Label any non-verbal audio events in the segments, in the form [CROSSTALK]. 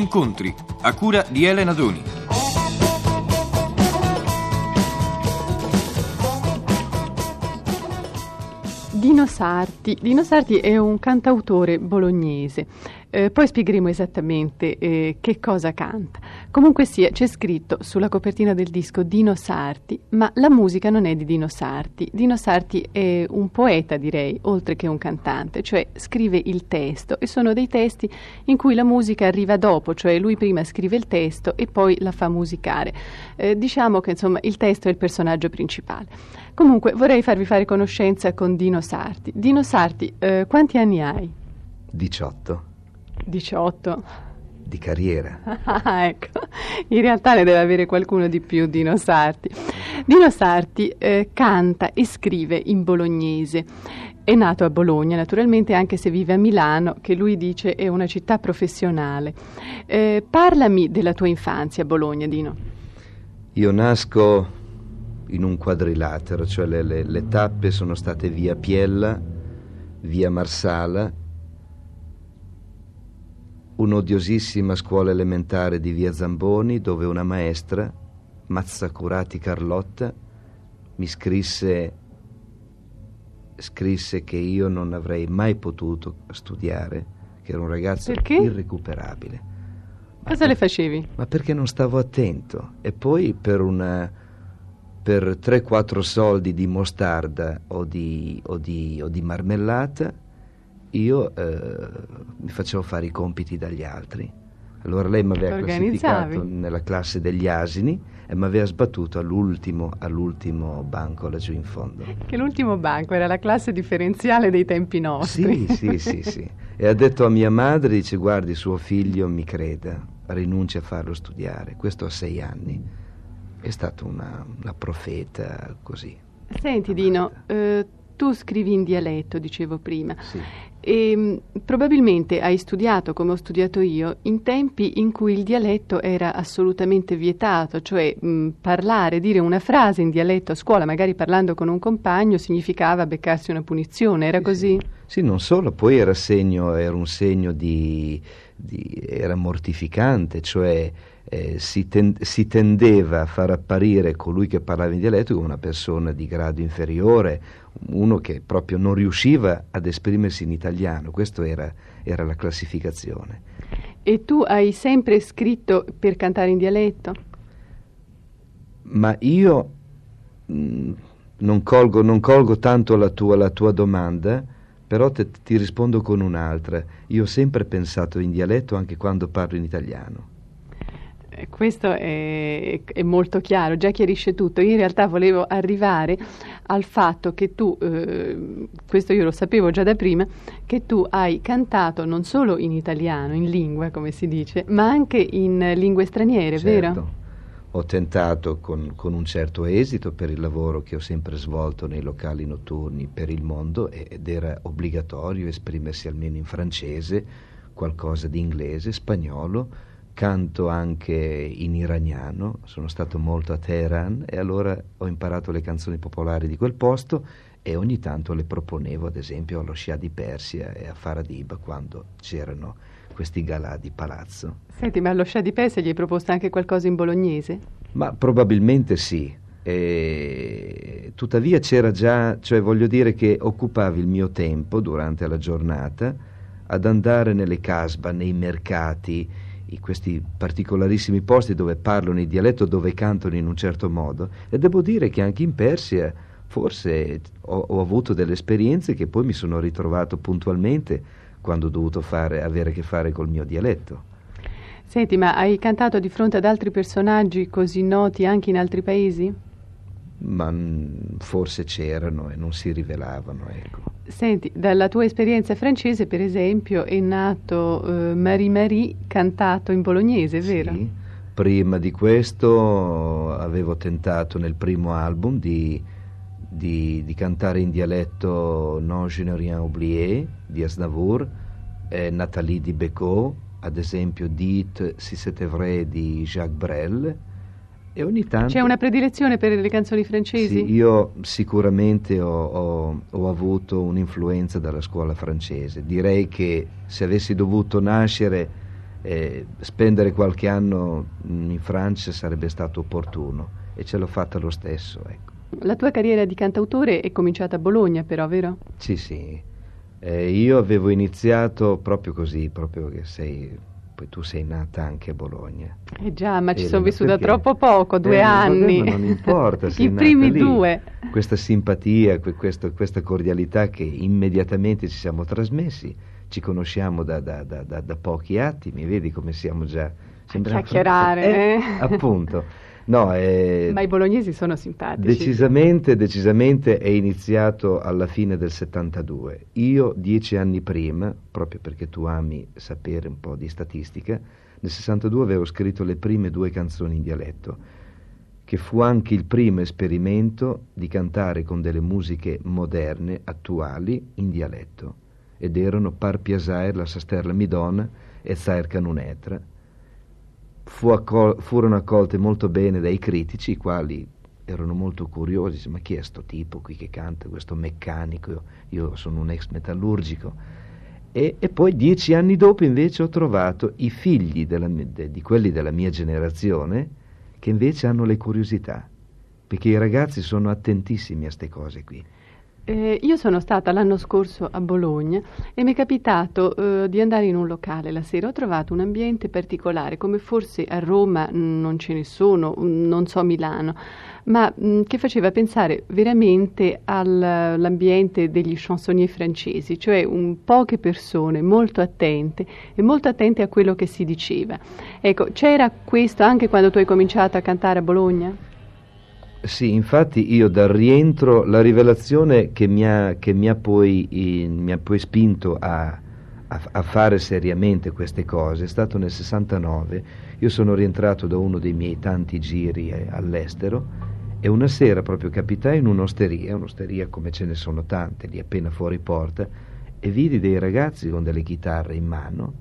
Incontri, a cura di Elena Doni. Dino Sarti. Dino Sarti è un cantautore bolognese. Eh, poi spiegheremo esattamente eh, che cosa canta. Comunque sia, c'è scritto sulla copertina del disco Dino Sarti, ma la musica non è di Dino Sarti. Dino Sarti è un poeta, direi, oltre che un cantante, cioè scrive il testo e sono dei testi in cui la musica arriva dopo, cioè lui prima scrive il testo e poi la fa musicare. Eh, diciamo che insomma il testo è il personaggio principale. Comunque vorrei farvi fare conoscenza con Dino Sarti. Dino Sarti, eh, quanti anni hai? 18 18. di carriera. [LAUGHS] Ah, ecco, in realtà ne deve avere qualcuno di più Dino Sarti. Dino Sarti eh, canta e scrive in bolognese. È nato a Bologna, naturalmente, anche se vive a Milano, che lui dice è una città professionale. Eh, parlami della tua infanzia a Bologna, Dino. Io nasco in un quadrilatero, cioè le, le- le tappe sono state via Piella, via Marsala, un'odiosissima scuola elementare di via Zamboni dove una maestra, Mazzacurati Carlotta, mi scrisse, scrisse che io non avrei mai potuto studiare, che ero un ragazzo Perché? irrecuperabile. Cosa le facevi? Ma perché non stavo attento? E poi per una per 3-4 soldi di mostarda o di, o di- o di marmellata io eh, mi facevo fare i compiti dagli altri. Allora lei mi aveva classificato nella classe degli asini e mi aveva sbattuto all'ultimo, all'ultimo banco laggiù in fondo. Che l'ultimo banco era la classe differenziale dei tempi nostri. Sì, sì, sì, sì. E ha detto a mia madre, dice, guardi, suo figlio mi creda, rinuncia a farlo studiare. Questo a sei anni. È stata una, una profeta così. Senti Dino, eh, tu scrivi in dialetto, dicevo prima, Sì. E mh, probabilmente hai studiato, come ho studiato io, in tempi in cui il dialetto era assolutamente vietato, cioè mh, parlare, dire una frase in dialetto a scuola, magari parlando con un compagno, significava beccarsi una punizione, era così? Sì, non solo, poi era, segno, era un segno di, di- era mortificante, cioè eh, si, ten- si tendeva a far apparire colui che parlava in dialetto come una persona di grado inferiore, uno che proprio non riusciva ad esprimersi in italiano, questa era, era la classificazione. E tu hai sempre scritto per cantare in dialetto? Ma io mh, non, colgo, non colgo tanto la tua, la tua domanda, però te- ti rispondo con un'altra. Io ho sempre pensato in dialetto anche quando parlo in italiano. Eh, Questo è, è molto chiaro, già chiarisce tutto. Io in realtà volevo arrivare al fatto che tu, eh, questo io lo sapevo già da prima, che tu hai cantato non solo in italiano, in lingua come si dice, ma anche in lingue straniere, vero? Certo. Ho tentato con, con un certo esito per il lavoro che ho sempre svolto nei locali notturni per il mondo ed era obbligatorio esprimersi almeno in francese, qualcosa di inglese, spagnolo, canto anche in iraniano, sono stato molto a Teheran e allora ho imparato le canzoni popolari di quel posto e ogni tanto le proponevo ad esempio allo Shah di Persia e a Faradib quando c'erano questi galà di palazzo. Senti, ma allo Shah di Persia gli hai proposto anche qualcosa in bolognese? Ma probabilmente sì. E tuttavia c'era già, cioè voglio dire che occupavi il mio tempo durante la giornata ad andare nelle casba, nei mercati, in questi particolarissimi posti dove parlano il dialetto, dove cantano in un certo modo. E devo dire che anche in Persia forse ho, ho avuto delle esperienze che poi mi sono ritrovato puntualmente quando ho dovuto fare, avere a che fare col mio dialetto. Senti, ma hai cantato di fronte ad altri personaggi così noti anche in altri paesi? Ma forse c'erano e non si rivelavano, ecco. Senti, dalla tua esperienza francese, per esempio, è nato eh, Marie Marie cantato in bolognese, vero? Sì. Prima di questo avevo tentato nel primo album di, di- di cantare in dialetto Non je n'ai rien oublié di Asnavour, e Nathalie di Becot, ad esempio Dites si c'était vrai di Jacques Brel e ogni tanto... C'è una predilezione per le canzoni francesi? Sì, io sicuramente ho, ho- ho avuto un'influenza dalla scuola francese. Direi che se avessi dovuto nascere eh, spendere qualche anno in Francia sarebbe stato opportuno e ce l'ho fatta lo stesso. Ecco. La tua carriera di cantautore è cominciata a Bologna però, vero? Sì, sì. Eh, io avevo iniziato proprio così, proprio che sei poi tu sei nata anche a Bologna. Eh già, ma ci sono vissuta troppo poco, due eh, anni. Vabbè, ma non importa, [LAUGHS] I primi due. Questa simpatia, questo, questa cordialità che immediatamente ci siamo trasmessi, ci conosciamo da, da, da, da pochi attimi, vedi come siamo già... Sembriamo... Chiacchierare. [LAUGHS] Eh, eh. Appunto. No, è... Ma i bolognesi sono simpatici. Decisamente, decisamente è iniziato alla fine del 72. Io dieci anni prima, proprio perché tu ami sapere un po' di statistica, nel 62 avevo scritto le prime due canzoni in dialetto, che fu anche il primo esperimento di cantare con delle musiche moderne, attuali, in dialetto. Ed erano Par Piasair, La Sasterla Midona e Zair Canunetra fu accol- furono accolte molto bene dai critici, i quali erano molto curiosi, ma chi è sto tipo qui che canta, questo meccanico, io sono un ex metallurgico. E, e poi dieci anni dopo invece ho trovato i figli della, de, di quelli della mia generazione che invece hanno le curiosità, perché i ragazzi sono attentissimi a queste cose qui. Eh, io sono stata l'anno scorso a Bologna e mi è capitato eh, di andare in un locale la sera. Ho trovato un ambiente particolare, come forse a Roma non ce ne sono, non so Milano, ma mh, che faceva pensare veramente all'ambiente degli chansonnier francesi, cioè un, poche persone molto attente e molto attente a quello che si diceva. Ecco, c'era questo anche quando tu hai cominciato a cantare a Bologna? Sì, infatti io dal rientro, la rivelazione che mi ha, che mi ha, poi, mi ha poi, spinto a, a, a, fare seriamente queste cose è stato nel 69. Io sono rientrato da uno dei miei tanti giri eh, all'estero e una sera proprio capitai in un'osteria, un'osteria come ce ne sono tante, lì appena fuori porta, e vidi dei ragazzi con delle chitarre in mano,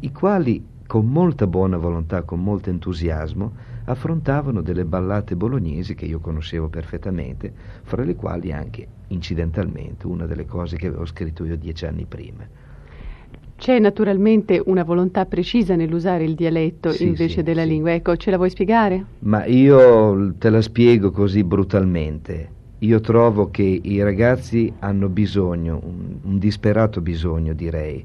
i quali con molta buona volontà, con molto entusiasmo, affrontavano delle ballate bolognesi che io conoscevo perfettamente, fra le quali anche incidentalmente una delle cose che avevo scritto io dieci anni prima. C'è naturalmente una volontà precisa nell'usare il dialetto sì, invece sì, della sì. lingua. Ecco, ce la vuoi spiegare? Ma io te la spiego così brutalmente. Io trovo che i ragazzi hanno bisogno, un, un disperato bisogno direi,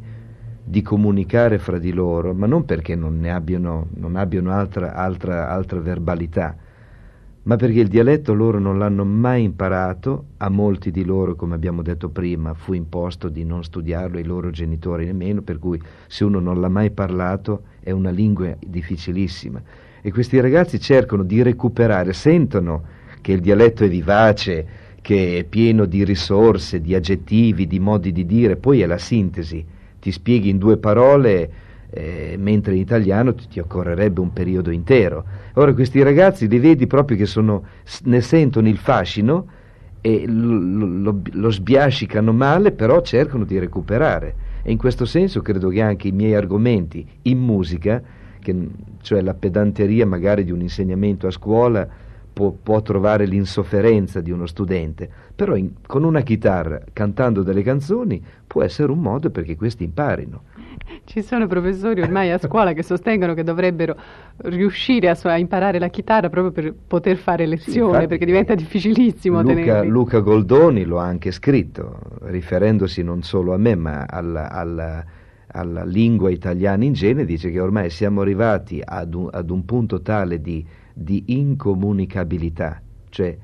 di comunicare fra di loro, ma non perché non ne abbiano, non abbiano altra, altra, altra verbalità, ma perché il dialetto loro non l'hanno mai imparato, a molti di loro, come abbiamo detto prima, fu imposto di non studiarlo, ai loro genitori nemmeno, per cui se uno non l'ha mai parlato è una lingua difficilissima. E questi ragazzi cercano di recuperare, sentono che il dialetto è vivace, che è pieno di risorse, di aggettivi, di modi di dire, poi è la sintesi ti spieghi in due parole, eh, mentre in italiano ti, ti, occorrerebbe un periodo intero. Ora questi ragazzi li vedi proprio che sono, ne sentono il fascino e lo, lo, lo sbiascicano male, però cercano di recuperare. E in questo senso credo che anche i miei argomenti in musica, che, cioè la pedanteria magari di un insegnamento a scuola, può, può trovare l'insofferenza di uno studente, però in, con una chitarra, cantando delle canzoni, può essere un modo perché questi imparino. Ci sono professori ormai a scuola che sostengono che dovrebbero riuscire a, so- a imparare la chitarra proprio per poter fare lezione, sì, perché diventa difficilissimo Luca, Luca, Goldoni lo ha anche scritto, riferendosi non solo a me, ma alla, alla, alla lingua italiana in genere, dice che ormai siamo arrivati ad un, ad un punto tale di di incomunicabilità, cioè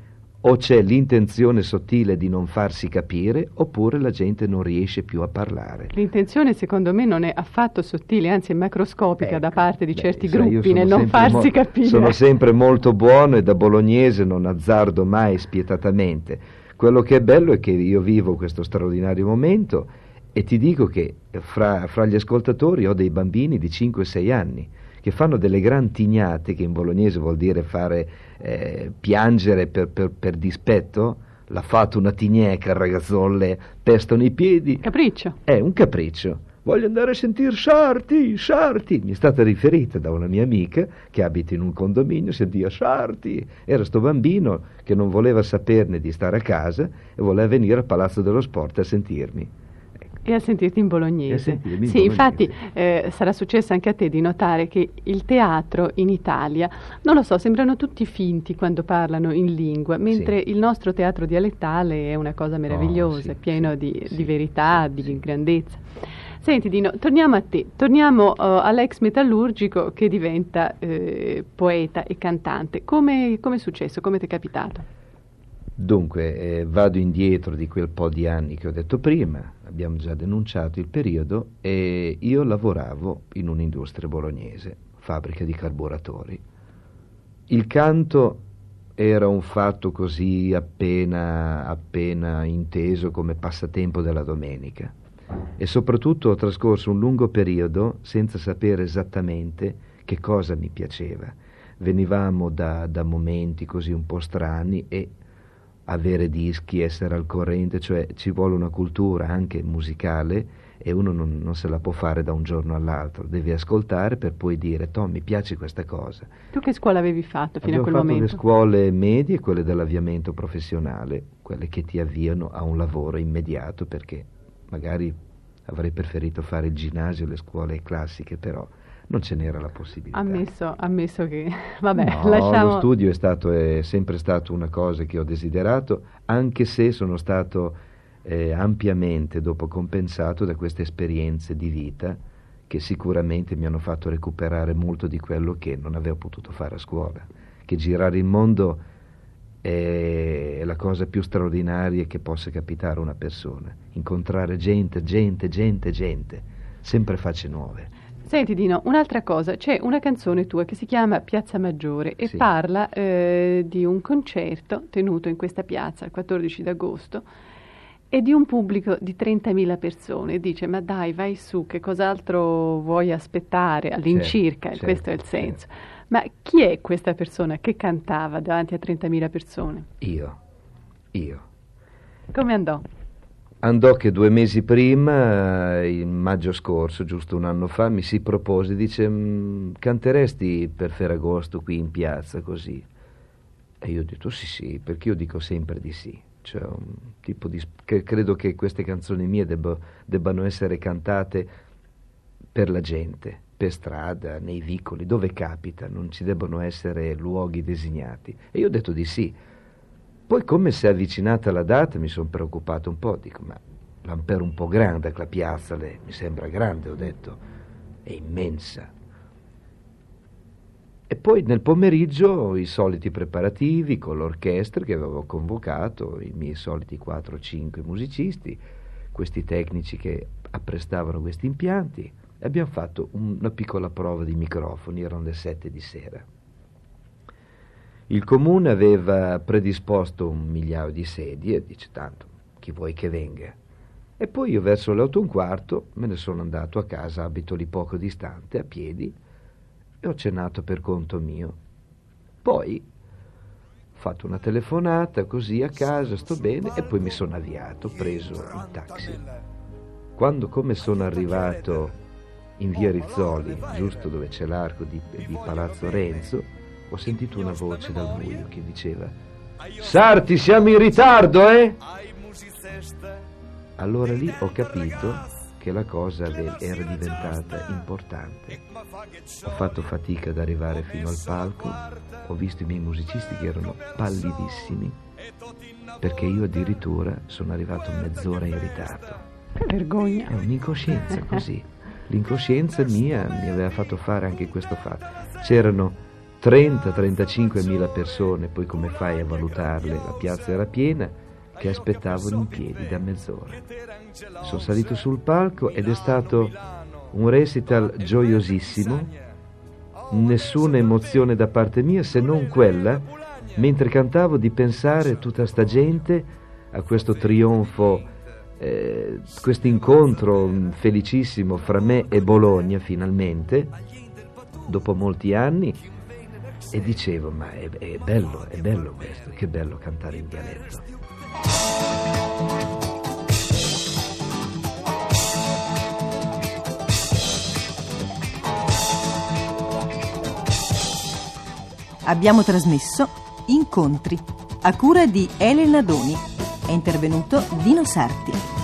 o c'è l'intenzione sottile di non farsi capire oppure la gente non riesce più a parlare. L'intenzione secondo me non è affatto sottile, anzi è macroscopica ecco, da parte di beh, certi gruppi nel non farsi mo- capire. Sono sempre molto buono e da bolognese non azzardo mai spietatamente. Quello che è bello è che io vivo questo straordinario momento e ti dico che fra, fra gli ascoltatori ho dei bambini di 5-6 anni che fanno delle gran tignate, che in bolognese vuol dire fare eh, piangere per, per, per, dispetto, l'ha fatto una tigneca il ragazzolle, pestano i piedi. Capriccio. È un capriccio. Voglio andare a sentire Sarti, Sarti. Mi è stata riferita da una mia amica che abita in un condominio, sentiva Sarti. Era sto bambino che non voleva saperne di stare a casa e voleva venire al Palazzo dello Sport a sentirmi. E a sentirti in bolognese. in sì, bolognese. infatti eh, sarà successo anche a te di notare che il teatro in Italia, non lo so, sembrano tutti finti quando parlano in lingua, mentre Sì. il nostro teatro dialettale è una cosa meravigliosa, Oh, sì, pieno di, di verità, di grandezza. Senti Dino, torniamo a te, torniamo eh, all'ex metallurgico che diventa eh, poeta e cantante. Come è successo? Come ti è capitato? Dunque, eh, vado indietro di quel po' di anni che ho detto prima, abbiamo già denunciato il periodo, e io lavoravo in un'industria bolognese, fabbrica di carburatori. Il canto era un fatto così appena, appena inteso come passatempo della domenica e soprattutto ho trascorso un lungo periodo senza sapere esattamente che cosa mi piaceva. Venivamo da, da momenti così un po' strani e avere dischi, essere al corrente, cioè ci vuole una cultura anche musicale e uno non, non se la può fare da un giorno all'altro, devi ascoltare per poi dire Tom mi piace questa cosa. Tu che scuola avevi fatto fino Abbiamo a quel fatto momento? le scuole medie, quelle dell'avviamento professionale, quelle che ti avviano a un lavoro immediato perché magari avrei preferito fare il ginnasio, le scuole classiche, però non ce n'era la possibilità. Ammesso, ammesso che... [LAUGHS] Vabbè, No, lasciamo... lo studio è, stato, è sempre stato una cosa che ho desiderato, anche se sono stato eh, ampiamente dopo compensato da queste esperienze di vita che sicuramente mi hanno fatto recuperare molto di quello che non avevo potuto fare a scuola. Che girare il mondo è la cosa più straordinaria che possa capitare a una persona. Incontrare gente, gente, gente, gente, sempre facce nuove. Senti Dino, un'altra cosa, c'è una canzone tua che si chiama Piazza Maggiore e Sì. parla eh, di un concerto tenuto in questa piazza il 14 d'agosto e di un pubblico di 30.000 persone. Dice, ma dai, vai su, che cos'altro vuoi aspettare all'incirca? Certo, questo è il certo, senso. Ma chi è questa persona che cantava davanti a 30.000 persone? Io, io. Come andò? Andò che due mesi prima, eh, in maggio scorso, giusto un anno fa, mi si propose, dice, "Mm, canteresti per Ferragosto qui in piazza così? E io ho detto sì sì, perché io dico sempre di sì. Cioè, di... che credo che queste canzoni mie debba- debbano essere cantate per la gente, per strada, nei vicoli, dove capita, non ci debbono essere luoghi designati. E io ho detto di sì. Poi come si è avvicinata la data mi sono preoccupato un po', dico ma l'ampere un po' grande la piazza, le- mi sembra grande, ho detto, è immensa. E poi nel pomeriggio i soliti preparativi con l'orchestra che avevo convocato, i miei soliti 4-5 musicisti, questi tecnici che apprestavano questi impianti, e abbiamo fatto un- una piccola prova di microfoni, erano le 7 di sera. Il comune aveva predisposto un migliaio di sedie dice tanto, chi vuoi che venga. E poi io verso le otto e un quarto me ne sono andato a casa, abito lì poco distante, a piedi, e ho cenato per conto mio. Poi ho fatto una telefonata così a casa, sto bene, e poi mi sono avviato, preso il taxi. Quando come sono arrivato in via Rizzoli, giusto dove c'è l'arco di, di Palazzo Renzo, ho sentito una voce dal buio che diceva Sarti, siamo in ritardo, eh? Allora lì ho capito che la cosa era diventata importante. Ho fatto fatica ad arrivare fino al palco, ho visto i miei musicisti che erano pallidissimi, perché io addirittura sono arrivato mezz'ora in ritardo. Che vergogna. È un'incoscienza così. [LAUGHS] L'incoscienza mia mi aveva fatto fare anche questo fatto. C'erano 30-35 mila persone, poi come fai a valutarle? La piazza era piena, che aspettavano in piedi da mezz'ora. Sono salito sul palco ed è stato un recital gioiosissimo, nessuna emozione da parte mia se non quella, mentre cantavo, di pensare tutta sta gente a questo trionfo eh, questo incontro felicissimo fra me e Bologna finalmente, dopo molti anni, e dicevo, ma è, è bello, è bello questo, che bello cantare in dialetto. Abbiamo trasmesso Incontri a cura di Elena Doni. È intervenuto Dino Sarti.